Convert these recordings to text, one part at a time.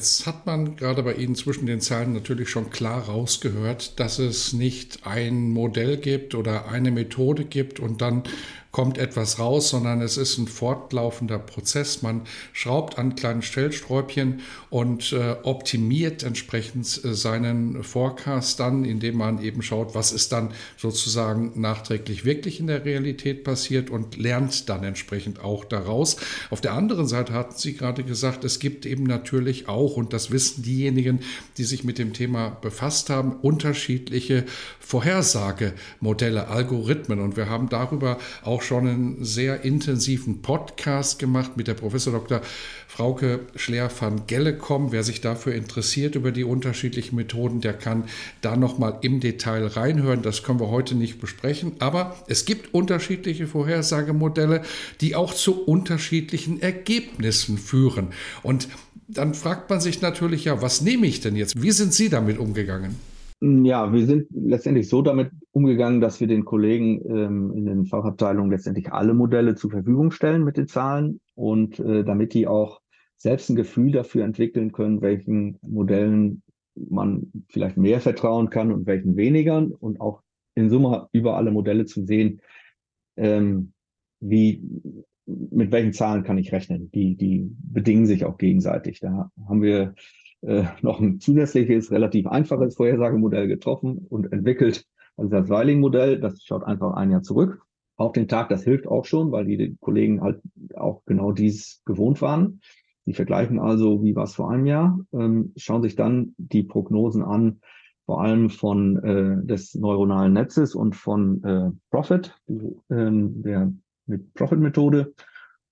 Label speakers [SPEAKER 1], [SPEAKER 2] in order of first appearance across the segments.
[SPEAKER 1] Jetzt hat man gerade bei Ihnen zwischen den Zahlen natürlich schon klar rausgehört, dass es nicht ein Modell gibt oder eine Methode gibt und dann kommt etwas raus, sondern es ist ein fortlaufender Prozess. Man schraubt an kleinen Stellsträubchen und äh, optimiert entsprechend äh, seinen Forecast dann, indem man eben schaut, was ist dann sozusagen nachträglich wirklich in der Realität passiert und lernt dann entsprechend auch daraus. Auf der anderen Seite hatten Sie gerade gesagt, es gibt eben natürlich auch, und das wissen diejenigen, die sich mit dem Thema befasst haben, unterschiedliche Vorhersagemodelle, Algorithmen. Und wir haben darüber auch schon einen sehr intensiven Podcast gemacht mit der Professor Dr. Frauke Schleer van Gellekom. Wer sich dafür interessiert über die unterschiedlichen Methoden, der kann da nochmal im Detail reinhören. Das können wir heute nicht besprechen. Aber es gibt unterschiedliche Vorhersagemodelle, die auch zu unterschiedlichen Ergebnissen führen. Und dann fragt man sich natürlich, ja, was nehme ich denn jetzt? Wie sind Sie damit umgegangen?
[SPEAKER 2] Ja, wir sind letztendlich so damit umgegangen, dass wir den Kollegen ähm, in den Fachabteilungen letztendlich alle Modelle zur Verfügung stellen mit den Zahlen und äh, damit die auch selbst ein Gefühl dafür entwickeln können, welchen Modellen man vielleicht mehr vertrauen kann und welchen weniger und auch in Summe über alle Modelle zu sehen, ähm, wie mit welchen Zahlen kann ich rechnen. Die, die bedingen sich auch gegenseitig. Da haben wir äh, noch ein zusätzliches, relativ einfaches Vorhersagemodell getroffen und entwickelt. Also das Weiling-Modell, das schaut einfach ein Jahr zurück auf den Tag. Das hilft auch schon, weil die Kollegen halt auch genau dies gewohnt waren. Die vergleichen also, wie war es vor einem Jahr, ähm, schauen sich dann die Prognosen an, vor allem von äh, des neuronalen Netzes und von äh, Profit, äh, der mit Profit-Methode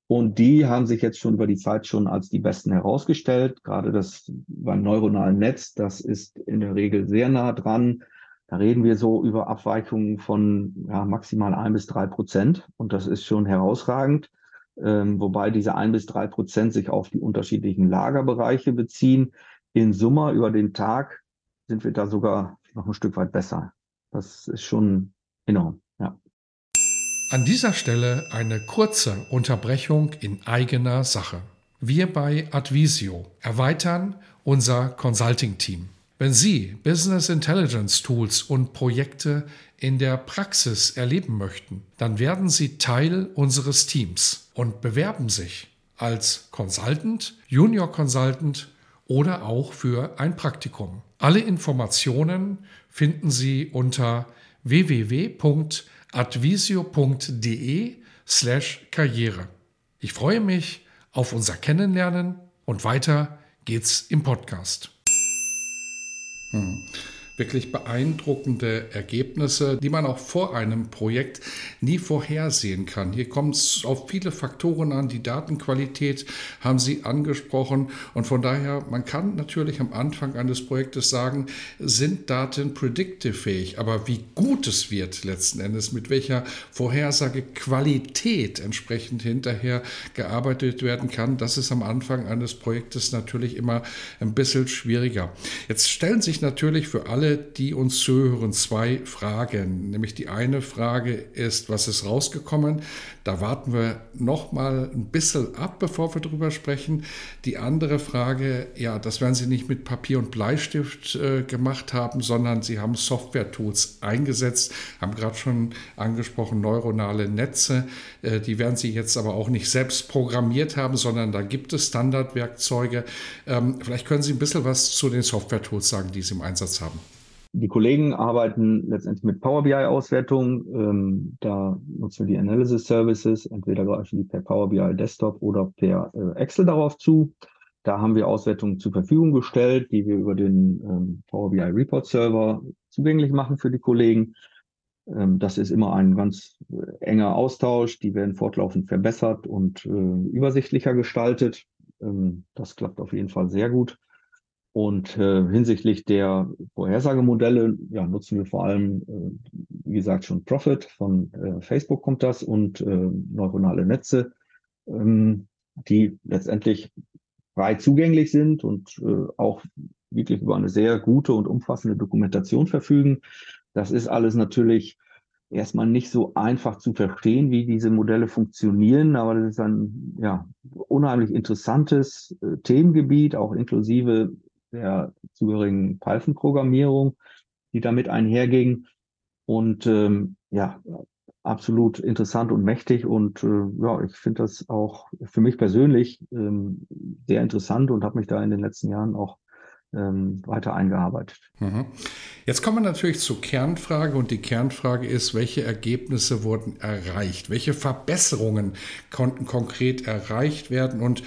[SPEAKER 2] und die haben sich jetzt schon über die Zeit schon als die besten herausgestellt. Gerade das beim neuronalen Netz, das ist in der Regel sehr nah dran. Da reden wir so über Abweichungen von ja, maximal ein bis drei Prozent. Und das ist schon herausragend. Ähm, wobei diese ein bis drei Prozent sich auf die unterschiedlichen Lagerbereiche beziehen. In Summe über den Tag sind wir da sogar noch ein Stück weit besser. Das ist schon enorm.
[SPEAKER 1] An dieser Stelle eine kurze Unterbrechung in eigener Sache. Wir bei Advisio erweitern unser Consulting-Team. Wenn Sie Business Intelligence Tools und Projekte in der Praxis erleben möchten, dann werden Sie Teil unseres Teams und bewerben sich als Consultant, Junior Consultant oder auch für ein Praktikum. Alle Informationen finden Sie unter www.advisio.com advisio.de slash Karriere. Ich freue mich auf unser Kennenlernen und weiter geht's im Podcast. Hm wirklich beeindruckende Ergebnisse, die man auch vor einem Projekt nie vorhersehen kann. Hier kommt es auf viele Faktoren an. Die Datenqualität haben Sie angesprochen. Und von daher, man kann natürlich am Anfang eines Projektes sagen, sind Daten predictive-fähig. Aber wie gut es wird letzten Endes, mit welcher Vorhersagequalität entsprechend hinterher gearbeitet werden kann, das ist am Anfang eines Projektes natürlich immer ein bisschen schwieriger. Jetzt stellen sich natürlich für alle alle, die uns zuhören, zwei Fragen. Nämlich die eine Frage ist, was ist rausgekommen? Da warten wir noch mal ein bisschen ab, bevor wir darüber sprechen. Die andere Frage, ja, das werden Sie nicht mit Papier und Bleistift äh, gemacht haben, sondern Sie haben Software-Tools eingesetzt, haben gerade schon angesprochen, neuronale Netze. Äh, die werden Sie jetzt aber auch nicht selbst programmiert haben, sondern da gibt es Standardwerkzeuge. Ähm, vielleicht können Sie ein bisschen was zu den Software-Tools sagen, die Sie im Einsatz haben.
[SPEAKER 2] Die Kollegen arbeiten letztendlich mit Power BI-Auswertung. Ähm, da nutzen wir die Analysis Services. Entweder greifen die per Power BI Desktop oder per äh, Excel darauf zu. Da haben wir Auswertungen zur Verfügung gestellt, die wir über den ähm, Power BI Report Server zugänglich machen für die Kollegen. Ähm, das ist immer ein ganz enger Austausch, die werden fortlaufend verbessert und äh, übersichtlicher gestaltet. Ähm, das klappt auf jeden Fall sehr gut. Und äh, hinsichtlich der Vorhersagemodelle ja, nutzen wir vor allem, äh, wie gesagt, schon Profit von äh, Facebook kommt das und äh, neuronale Netze, ähm, die letztendlich frei zugänglich sind und äh, auch wirklich über eine sehr gute und umfassende Dokumentation verfügen. Das ist alles natürlich erstmal nicht so einfach zu verstehen, wie diese Modelle funktionieren, aber das ist ein ja, unheimlich interessantes äh, Themengebiet, auch inklusive der zugehörigen Python-Programmierung, die damit einherging. Und ähm, ja, absolut interessant und mächtig. Und äh, ja, ich finde das auch für mich persönlich ähm, sehr interessant und habe mich da in den letzten Jahren auch ähm, weiter eingearbeitet.
[SPEAKER 1] Mhm. Jetzt kommen wir natürlich zur Kernfrage und die Kernfrage ist, welche Ergebnisse wurden erreicht? Welche Verbesserungen konnten konkret erreicht werden und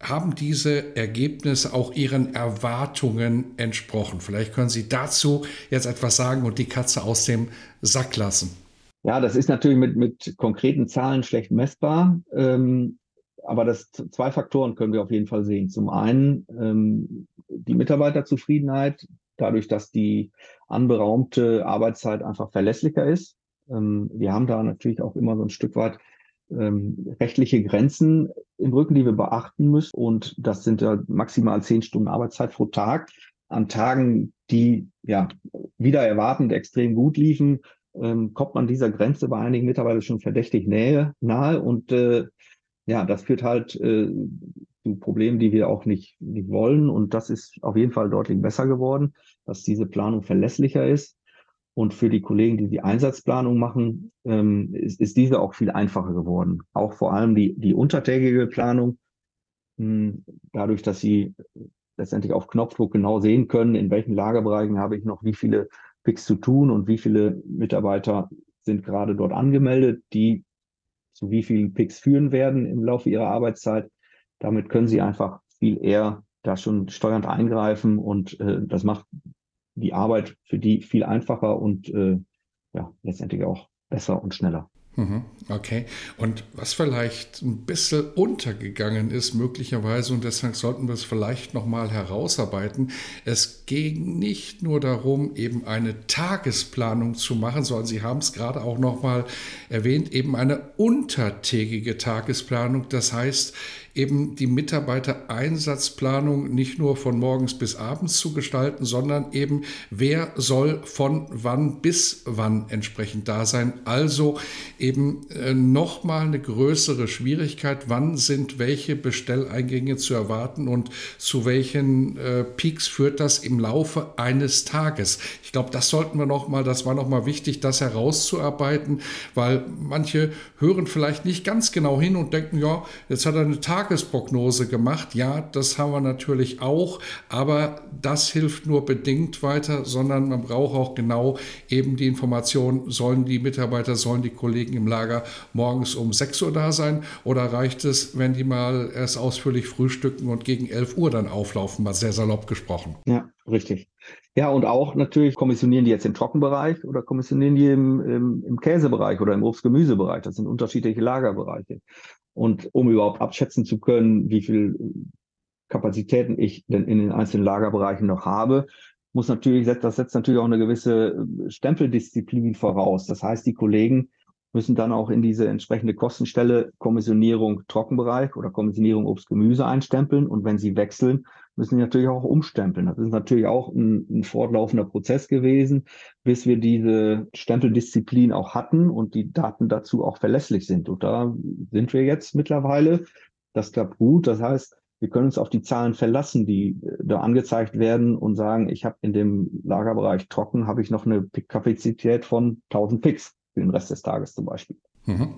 [SPEAKER 1] haben diese Ergebnisse auch Ihren Erwartungen entsprochen? Vielleicht können Sie dazu jetzt etwas sagen und die Katze aus dem Sack lassen.
[SPEAKER 2] Ja, das ist natürlich mit, mit konkreten Zahlen schlecht messbar. Ähm, aber das zwei Faktoren können wir auf jeden Fall sehen. Zum einen ähm, die Mitarbeiterzufriedenheit, dadurch, dass die anberaumte Arbeitszeit einfach verlässlicher ist. Ähm, wir haben da natürlich auch immer so ein Stück weit ähm, rechtliche Grenzen im Rücken, die wir beachten müssen. Und das sind ja maximal zehn Stunden Arbeitszeit pro Tag. An Tagen, die ja wieder erwartend extrem gut liefen, ähm, kommt man dieser Grenze bei einigen Mitarbeitern schon verdächtig nähe, nahe. Und äh, ja, das führt halt äh, zu Problemen, die wir auch nicht, nicht wollen. Und das ist auf jeden Fall deutlich besser geworden, dass diese Planung verlässlicher ist. Und für die Kollegen, die die Einsatzplanung machen, ähm, ist, ist diese auch viel einfacher geworden. Auch vor allem die, die untertägige Planung, mh, hm, dadurch, dass sie letztendlich auf Knopfdruck genau sehen können, in welchen Lagerbereichen habe ich noch wie viele Picks zu tun und wie viele Mitarbeiter sind gerade dort angemeldet, die zu wie vielen Picks führen werden im Laufe ihrer Arbeitszeit. Damit können sie einfach viel eher da schon steuernd eingreifen und äh, das macht die Arbeit für die viel einfacher und äh, ja, letztendlich auch besser und schneller.
[SPEAKER 1] Mhm, okay. Und was vielleicht ein bisschen untergegangen ist, möglicherweise, und deshalb sollten wir es vielleicht nochmal herausarbeiten, es ging nicht nur darum, eben eine Tagesplanung zu machen, sondern Sie haben es gerade auch nochmal erwähnt, eben eine untertägige Tagesplanung. Das heißt, eben die Mitarbeitereinsatzplanung nicht nur von morgens bis abends zu gestalten, sondern eben wer soll von wann bis wann entsprechend da sein. Also eben äh, nochmal eine größere Schwierigkeit, wann sind welche Bestelleingänge zu erwarten und zu welchen äh, Peaks führt das im Laufe eines Tages. Ich glaube, das sollten wir nochmal, das war nochmal wichtig, das herauszuarbeiten, weil manche hören vielleicht nicht ganz genau hin und denken, ja, jetzt hat er eine Tag Tagesprognose gemacht. Ja, das haben wir natürlich auch, aber das hilft nur bedingt weiter, sondern man braucht auch genau eben die Information, sollen die Mitarbeiter, sollen die Kollegen im Lager morgens um 6 Uhr da sein oder reicht es, wenn die mal erst ausführlich frühstücken und gegen 11 Uhr dann auflaufen, mal sehr salopp gesprochen.
[SPEAKER 2] Ja, richtig. Ja, und auch natürlich kommissionieren die jetzt im Trockenbereich oder kommissionieren die im, im, im Käsebereich oder im Obst-Gemüsebereich. Das sind unterschiedliche Lagerbereiche. Und um überhaupt abschätzen zu können, wie viel Kapazitäten ich denn in den einzelnen Lagerbereichen noch habe, muss natürlich, das setzt natürlich auch eine gewisse Stempeldisziplin voraus. Das heißt, die Kollegen müssen dann auch in diese entsprechende Kostenstelle Kommissionierung Trockenbereich oder Kommissionierung Obst Gemüse einstempeln. Und wenn sie wechseln, müssen sie natürlich auch umstempeln. Das ist natürlich auch ein, ein fortlaufender Prozess gewesen, bis wir diese Stempeldisziplin auch hatten und die Daten dazu auch verlässlich sind. Und da sind wir jetzt mittlerweile. Das klappt gut. Das heißt, wir können uns auf die Zahlen verlassen, die äh, da angezeigt werden und sagen, ich habe in dem Lagerbereich trocken, habe ich noch eine Pick-Kapazität von 1000 Picks für den Rest des Tages zum Beispiel.
[SPEAKER 1] Mhm.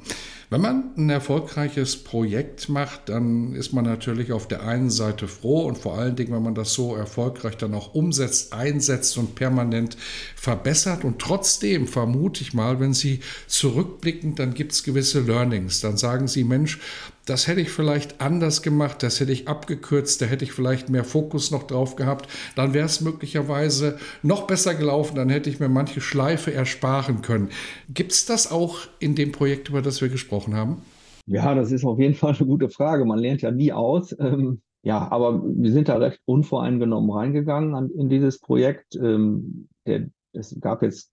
[SPEAKER 1] Wenn man ein erfolgreiches Projekt macht, dann ist man natürlich auf der einen Seite froh und vor allen Dingen, wenn man das so erfolgreich dann auch umsetzt, einsetzt und permanent verbessert. Und trotzdem vermute ich mal, wenn Sie zurückblicken, dann gibt es gewisse Learnings. Dann sagen Sie, Mensch, das hätte ich vielleicht anders gemacht, das hätte ich abgekürzt, da hätte ich vielleicht mehr Fokus noch drauf gehabt, dann wäre es möglicherweise noch besser gelaufen, dann hätte ich mir manche Schleife ersparen können. Gibt es das auch in dem Projekt, über das wir gesprochen haben?
[SPEAKER 2] Ja, das ist auf jeden Fall eine gute Frage. Man lernt ja nie aus. Ähm, ja, aber wir sind da recht unvoreingenommen reingegangen an, in dieses Projekt. Ähm, der, es gab jetzt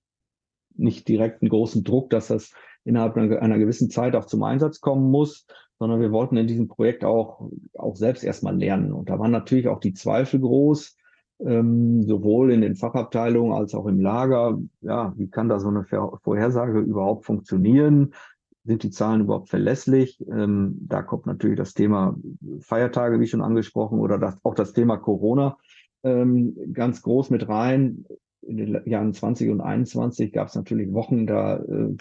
[SPEAKER 2] nicht direkt einen großen Druck, dass das innerhalb einer, einer gewissen Zeit auch zum Einsatz kommen muss, sondern wir wollten in diesem Projekt auch, auch selbst erstmal lernen. Und da waren natürlich auch die Zweifel groß, ähm, sowohl in den Fachabteilungen als auch im Lager. Ja, wie kann da so eine Vorhersage überhaupt funktionieren? Sind die Zahlen überhaupt verlässlich? Ähm, da kommt natürlich das Thema Feiertage, wie schon angesprochen, oder das, auch das Thema Corona ähm, ganz groß mit rein. In den Jahren 20 und 21 gab es natürlich Wochen, da, äh,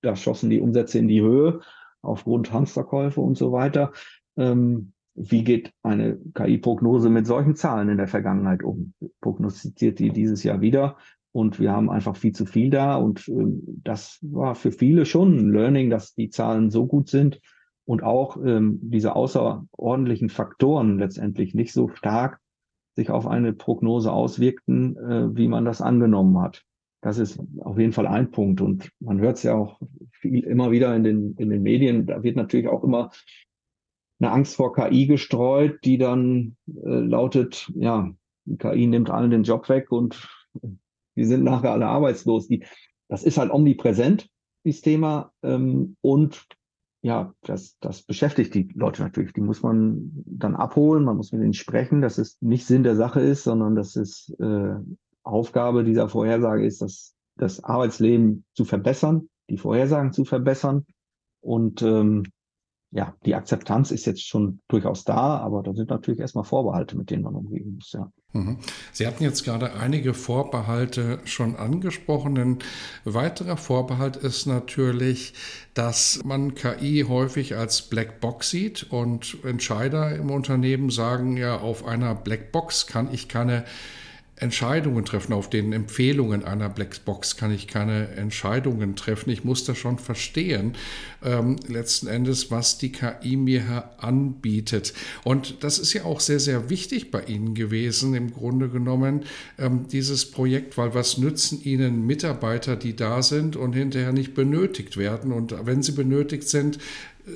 [SPEAKER 2] da schossen die Umsätze in die Höhe aufgrund Hamsterkäufe und so weiter. Ähm, wie geht eine KI-Prognose mit solchen Zahlen in der Vergangenheit um? Prognostiziert die dieses Jahr wieder? Und wir haben einfach viel zu viel da. Und ähm, das war für viele schon ein Learning, dass die Zahlen so gut sind und auch ähm, diese außerordentlichen Faktoren letztendlich nicht so stark sich auf eine Prognose auswirkten, äh, wie man das angenommen hat. Das ist auf jeden Fall ein Punkt. Und man hört es ja auch viel, immer wieder in den, in den Medien. Da wird natürlich auch immer eine Angst vor KI gestreut, die dann äh, lautet, ja, die KI nimmt allen den Job weg und wir sind nachher alle arbeitslos. Die, das ist halt omnipräsent, dieses Thema. Ähm, und ja, das, das beschäftigt die Leute natürlich. Die muss man dann abholen, man muss mit ihnen sprechen, dass es nicht Sinn der Sache ist, sondern dass es äh, Aufgabe dieser Vorhersage ist, das, das Arbeitsleben zu verbessern, die Vorhersagen zu verbessern. Und ähm, ja, die Akzeptanz ist jetzt schon durchaus da, aber da sind natürlich erstmal Vorbehalte, mit denen man umgehen muss. Ja.
[SPEAKER 1] Mhm. Sie hatten jetzt gerade einige Vorbehalte schon angesprochen. Ein weiterer Vorbehalt ist natürlich, dass man KI häufig als Blackbox sieht und Entscheider im Unternehmen sagen ja, auf einer Blackbox kann ich keine Entscheidungen treffen. Auf den Empfehlungen einer Blackbox kann ich keine Entscheidungen treffen. Ich muss das schon verstehen, ähm, letzten Endes, was die KI mir anbietet. Und das ist ja auch sehr, sehr wichtig bei Ihnen gewesen, im Grunde genommen, ähm, dieses Projekt, weil was nützen Ihnen Mitarbeiter, die da sind und hinterher nicht benötigt werden? Und wenn sie benötigt sind,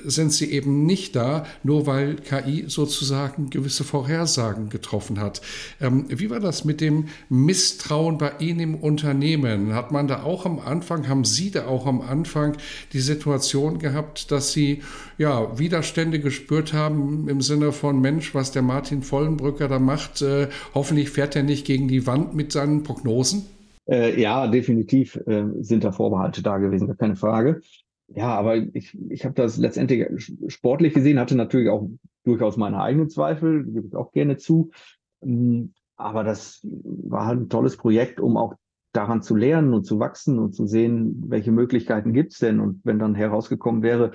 [SPEAKER 1] sind sie eben nicht da, nur weil KI sozusagen gewisse Vorhersagen getroffen hat. Ähm, wie war das mit dem Misstrauen bei Ihnen im Unternehmen? Hat man da auch am Anfang, haben Sie da auch am Anfang die Situation gehabt, dass Sie ja, Widerstände gespürt haben im Sinne von Mensch, was der Martin Vollenbrücker da macht, äh, hoffentlich fährt er nicht gegen die Wand mit seinen Prognosen?
[SPEAKER 2] Äh, ja, definitiv äh, sind da Vorbehalte da gewesen, keine Frage. Ja, aber ich, ich habe das letztendlich sportlich gesehen, hatte natürlich auch durchaus meine eigenen Zweifel, gebe ich auch gerne zu. Ähm, aber das war halt ein tolles Projekt, um auch daran zu lernen und zu wachsen und zu sehen, welche Möglichkeiten gibt's denn. Und wenn dann herausgekommen wäre,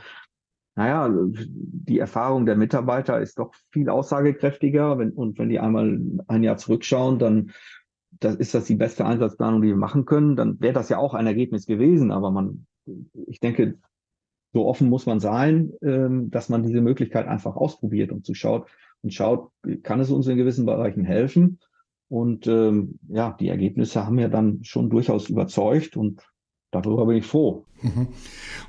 [SPEAKER 2] naja, die Erfahrung der Mitarbeiter ist doch viel aussagekräftiger. Wenn, und wenn die einmal ein Jahr zurückschauen, dann das, ist das die beste Einsatzplanung, die wir machen können. Dann wäre das ja auch ein Ergebnis gewesen. Aber man ich denke, so offen muss man sein, ähm, dass man diese Möglichkeit einfach ausprobiert und zu schaut und schaut, kann es uns in gewissen Bereichen helfen? Und ähm, ja, die Ergebnisse haben ja dann schon durchaus überzeugt und darüber bin ich froh.
[SPEAKER 1] Mhm.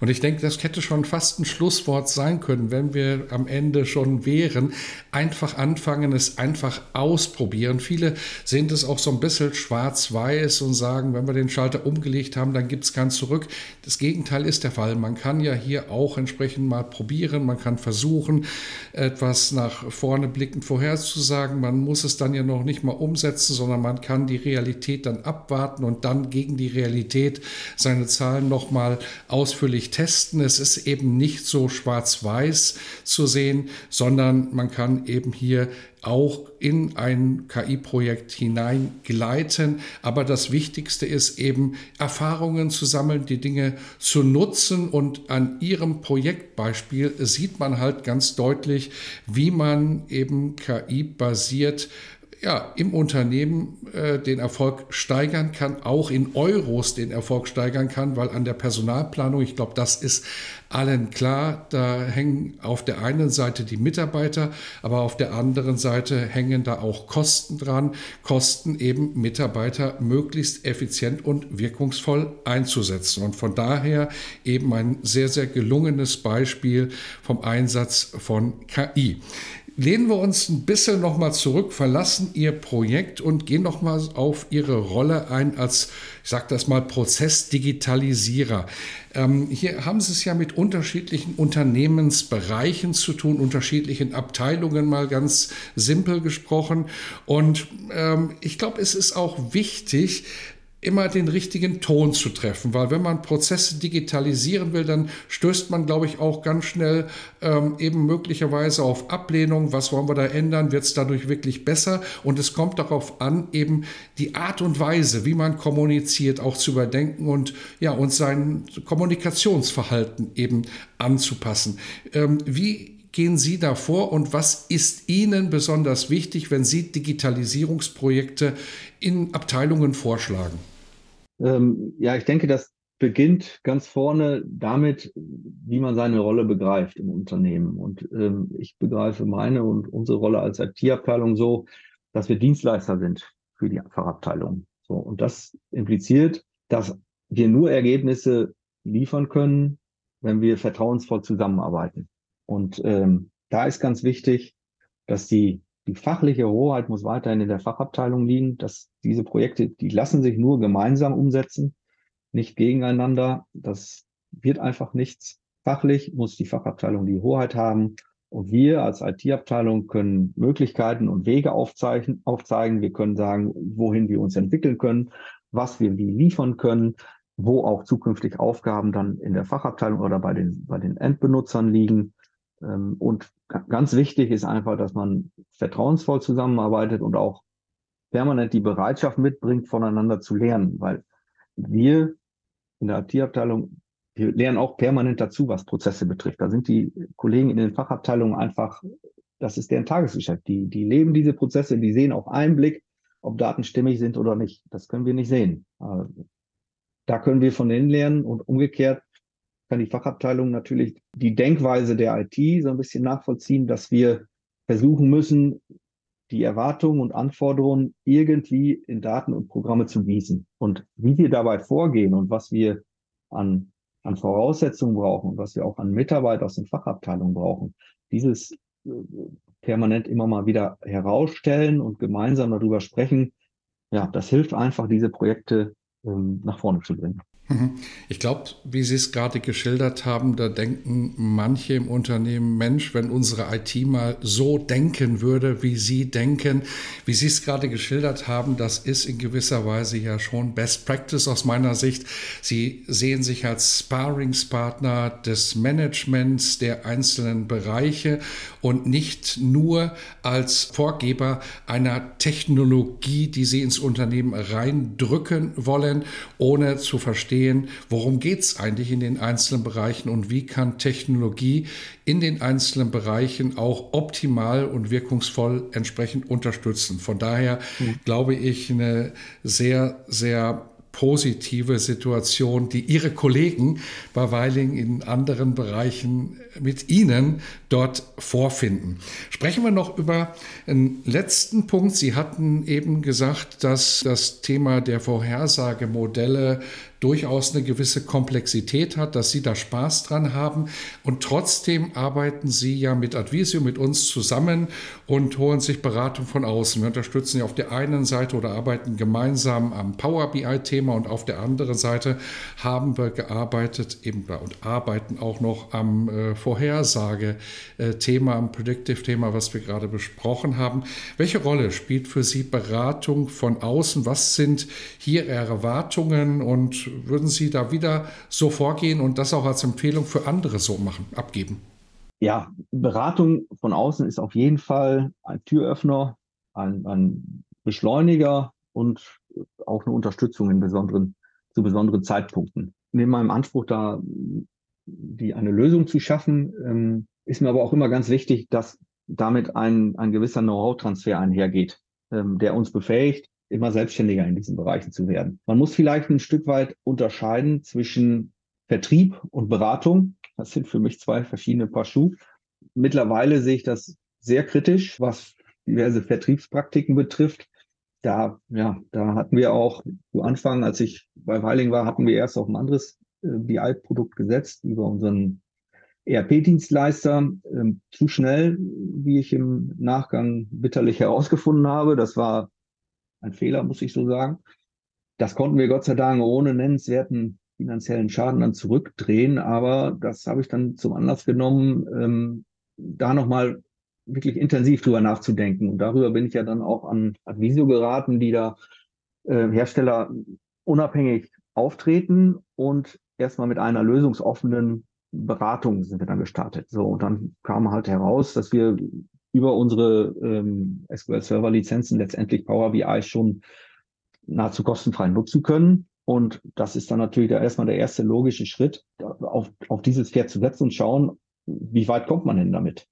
[SPEAKER 1] Und ich denke, das hätte schon fast ein Schlusswort sein können, wenn wir am Ende schon wären. Einfach anfangen, es einfach ausprobieren. Viele sehen das auch so ein bisschen schwarz-weiß und sagen, wenn wir den Schalter umgelegt haben, dann gibt es kein Zurück. Das Gegenteil ist der Fall. Man kann ja hier auch entsprechend mal probieren. Man kann versuchen, etwas nach vorne blickend vorherzusagen. Man muss es dann ja noch nicht mal umsetzen, sondern man kann die Realität dann abwarten und dann gegen die Realität seine Zahlen nochmal ausführlich testen. Es ist eben nicht so schwarz-weiß zu sehen, sondern man kann eben hier auch in ein KI-Projekt hineingleiten. Aber das Wichtigste ist eben, Erfahrungen zu sammeln, die Dinge zu nutzen. Und an Ihrem Projektbeispiel sieht man halt ganz deutlich, wie man eben KI-basiert ja, im Unternehmen äh, den Erfolg steigern kann, auch in Euros den Erfolg steigern kann, weil an der Personalplanung, ich glaube, das ist allen klar, da hängen auf der einen Seite die Mitarbeiter, aber auf der anderen Seite hängen da auch Kosten dran, Kosten eben Mitarbeiter möglichst effizient und wirkungsvoll einzusetzen. Und von daher eben ein sehr, sehr gelungenes Beispiel vom Einsatz von KI lehnen wir uns ein bisschen nochmal zurück, verlassen Ihr Projekt und gehen nochmal auf Ihre Rolle ein als, ich sage das mal, Prozessdigitalisierer. Ähm, hier haben Sie es ja mit unterschiedlichen Unternehmensbereichen zu tun, unterschiedlichen Abteilungen mal ganz simpel gesprochen. Und ähm, ich glaube, es ist auch wichtig, immer den richtigen Ton zu treffen, weil wenn man Prozesse digitalisieren will, dann stößt man, glaube ich, auch ganz schnell ähm, eben möglicherweise auf Ablehnung. Was wollen wir da ändern? Wird es dadurch wirklich besser? Und es kommt darauf an, eben die Art und Weise, wie man kommuniziert, auch zu überdenken und ja, und sein Kommunikationsverhalten eben anzupassen. Ähm, wie gehen Sie da vor und was ist Ihnen besonders wichtig, wenn Sie Digitalisierungsprojekte in Abteilungen vorschlagen?
[SPEAKER 2] Ähm, ja, ich denke, das beginnt ganz vorne damit, wie man seine Rolle begreift im Unternehmen. Und ähm, ich begreife meine und unsere Rolle als IT-Abteilung so, dass wir Dienstleister sind für die Fachabteilung. So, und das impliziert, dass wir nur Ergebnisse liefern können, wenn wir vertrauensvoll zusammenarbeiten. Und ähm, da ist ganz wichtig, dass die die fachliche Hoheit muss weiterhin in der Fachabteilung liegen, dass diese Projekte, die lassen sich nur gemeinsam umsetzen, nicht gegeneinander. Das wird einfach nichts. Fachlich muss die Fachabteilung die Hoheit haben. Und wir als IT-Abteilung können Möglichkeiten und Wege aufzeigen, aufzeigen. Wir können sagen, wohin wir uns entwickeln können, was wir wie liefern können, wo auch zukünftig Aufgaben dann in der Fachabteilung oder bei den, bei den Endbenutzern liegen. Ähm, und ganz wichtig ist einfach, dass man vertrauensvoll zusammenarbeitet und auch permanent die Bereitschaft mitbringt, voneinander zu lernen, weil wir in der IT-Abteilung, wir lernen auch permanent dazu, was Prozesse betrifft. Da sind die Kollegen in den Fachabteilungen einfach, das ist deren Tagesgeschäft. Die, die leben diese Prozesse, die sehen auf einen Blick, ob Daten stimmig sind oder nicht. Das können wir nicht sehen. Da können wir von denen lernen und umgekehrt kann die Fachabteilung natürlich die Denkweise der IT so ein bisschen nachvollziehen, dass wir versuchen müssen, die Erwartungen und Anforderungen irgendwie in Daten und Programme zu gießen. Und wie wir dabei vorgehen und was wir an, an Voraussetzungen brauchen und was wir auch an Mitarbeit aus den Fachabteilungen brauchen, dieses äh, permanent immer mal wieder herausstellen und gemeinsam darüber sprechen, ja, das hilft einfach, diese Projekte ähm, nach vorne zu bringen.
[SPEAKER 1] Mhm. Ich glaube, wie Sie es gerade geschildert haben, da denken manche im Unternehmen, Mensch, wenn unsere IT mal so denken würde, wie Sie denken, wie Sie es gerade geschildert haben, das ist in gewisser Weise ja schon Best Practice aus meiner Sicht. Sie sehen sich als Sparringspartner des Managements der einzelnen Bereiche und nicht nur als Vorgeber einer Technologie, die Sie ins Unternehmen reindrücken wollen, ohne zu verstehen, verstehen, worum geht es eigentlich in den einzelnen Bereichen und wie kann Technologie in den einzelnen Bereichen auch optimal und wirkungsvoll entsprechend unterstützen. Von daher mhm. glaube ich, eine sehr, sehr positive Situation, die Ihre Kollegen bei Weiling in anderen Bereichen mit Ihnen dort vorfinden. Sprechen wir noch über einen letzten Punkt. Sie hatten eben gesagt, dass das Thema der Vorhersagemodelle durchaus eine gewisse Komplexität hat, dass Sie da Spaß dran haben. Und trotzdem arbeiten Sie ja mit Advisio, mit uns zusammen und holen sich Beratung von außen. Wir unterstützen ja auf der einen Seite oder arbeiten gemeinsam am Power BI-Thema und auf der anderen Seite haben wir gearbeitet eben und arbeiten auch noch am äh, Vorhersage-Thema, am Predictive-Thema, was wir gerade besprochen haben. Welche Rolle spielt für Sie Beratung von außen? Was sind hier Ihre Erwartungen und würden Sie da wieder so vorgehen und das auch als Empfehlung für andere so machen, abgeben?
[SPEAKER 2] Ja, Beratung von außen ist auf jeden Fall ein Türöffner, ein, ein Beschleuniger und auch eine Unterstützung in besonderen, zu besonderen Zeitpunkten. Neben meinem Anspruch, da die eine Lösung zu schaffen, ähm, ist mir aber auch immer ganz wichtig, dass damit ein, ein gewisser Know-how-Transfer einhergeht. ähm, der uns befähigt, immer selbstständiger in diesen Bereichen zu werden. Man muss vielleicht ein Stück weit unterscheiden zwischen Vertrieb und Beratung. Das sind für mich zwei verschiedene Paar Schuhe. Mittlerweile sehe ich das sehr kritisch, was diverse Vertriebspraktiken betrifft. Da, ja, da hatten wir auch zu Anfang, als ich bei Weiling war, hatten wir erst auf ein anderes äh, BI-Produkt gesetzt über unseren ERP-Dienstleister. Ähm, zu schnell, wie ich im Nachgang bitterlich herausgefunden habe. Das war ein Fehler, muss ich so sagen. Das konnten wir Gott sei Dank ohne nennenswerten finanziellen Schaden dann zurückdrehen. Aber das habe ich dann zum Anlass genommen, ähm, da nochmal wirklich intensiv drüber nachzudenken. Und darüber bin ich ja dann auch an Advisio geraten, die da äh, Hersteller unabhängig auftreten und erstmal mit einer lösungsoffenen Beratung sind wir dann gestartet. So, und dann kam halt heraus, dass wir über unsere ähm, SQL Server Lizenzen letztendlich Power BI schon nahezu kostenfrei nutzen können. Und das ist dann natürlich da erstmal der erste logische Schritt, auf, auf dieses Pferd zu setzen und schauen, wie weit kommt man denn damit?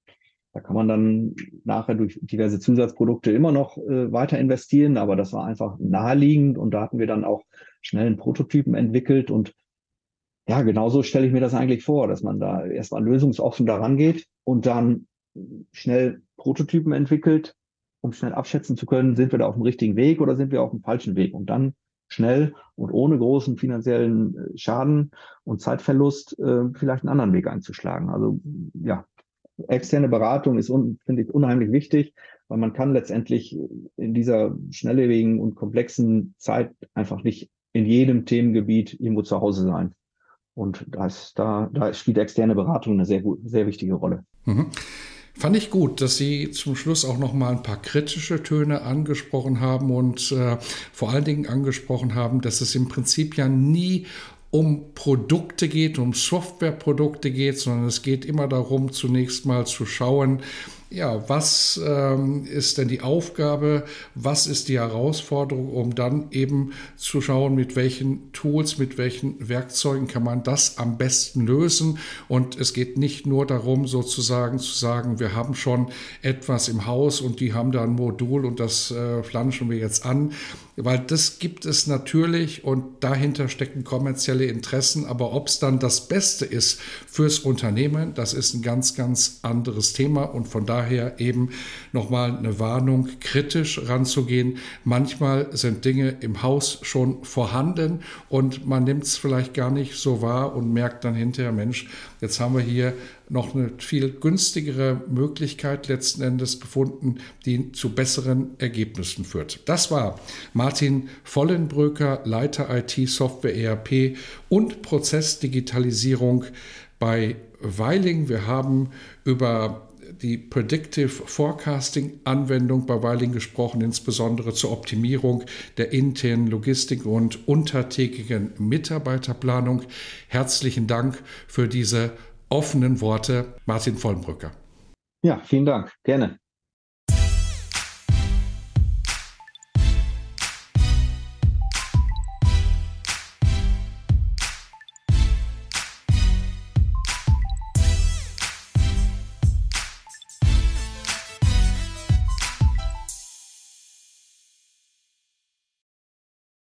[SPEAKER 2] Da kann man dann nachher durch diverse Zusatzprodukte immer noch äh, weiter investieren, aber das war einfach naheliegend und da hatten wir dann auch schnell einen Prototypen entwickelt und ja, genauso stelle ich mir das eigentlich vor, dass man da erstmal lösungsoffen daran geht und dann schnell Prototypen entwickelt, um schnell abschätzen zu können, sind wir da auf dem richtigen Weg oder sind wir auf dem falschen Weg und dann schnell und ohne großen finanziellen äh, Schaden und Zeitverlust äh, vielleicht einen anderen Weg einzuschlagen. Also ja, externe Beratung ist, finde ich, unheimlich wichtig, weil man kann letztendlich in dieser schnelllebigen und komplexen Zeit einfach nicht in jedem Themengebiet irgendwo zu Hause sein. Und das, da, da spielt externe Beratung eine sehr, sehr wichtige Rolle.
[SPEAKER 1] Mhm. Fand ich gut, dass Sie zum Schluss auch noch mal ein paar kritische Töne angesprochen haben und äh, vor allen Dingen angesprochen haben, dass es im Prinzip ja nie um Produkte geht, um Softwareprodukte geht, sondern es geht immer darum, zunächst mal zu schauen, ja, was ähm, ist denn die Aufgabe, was ist die Herausforderung, um dann eben zu schauen, mit welchen Tools, mit welchen Werkzeugen kann man das am besten lösen. Und es geht nicht nur darum, sozusagen zu sagen, wir haben schon etwas im Haus und die haben da ein Modul und das äh, flanschen wir jetzt an, weil das gibt es natürlich und dahinter stecken kommerzielle Interessen, aber ob es dann das Beste ist fürs Unternehmen, das ist ein ganz, ganz anderes Thema und von daher eben nochmal eine Warnung, kritisch ranzugehen. Manchmal sind Dinge im Haus schon vorhanden und man nimmt es vielleicht gar nicht so wahr und merkt dann hinterher, Mensch, jetzt haben wir hier noch eine viel günstigere Möglichkeit letzten Endes gefunden, die zu besseren Ergebnissen führt. Das war Martin Vollenbröcker, Leiter IT Software ERP und Prozessdigitalisierung bei Weiling. Wir haben über die Predictive Forecasting Anwendung bei Weiling gesprochen, insbesondere zur Optimierung der internen Logistik und untertägigen Mitarbeiterplanung. Herzlichen Dank für diese offenen Worte Martin Vollenbrücker.
[SPEAKER 2] Ja, vielen Dank. Gerne.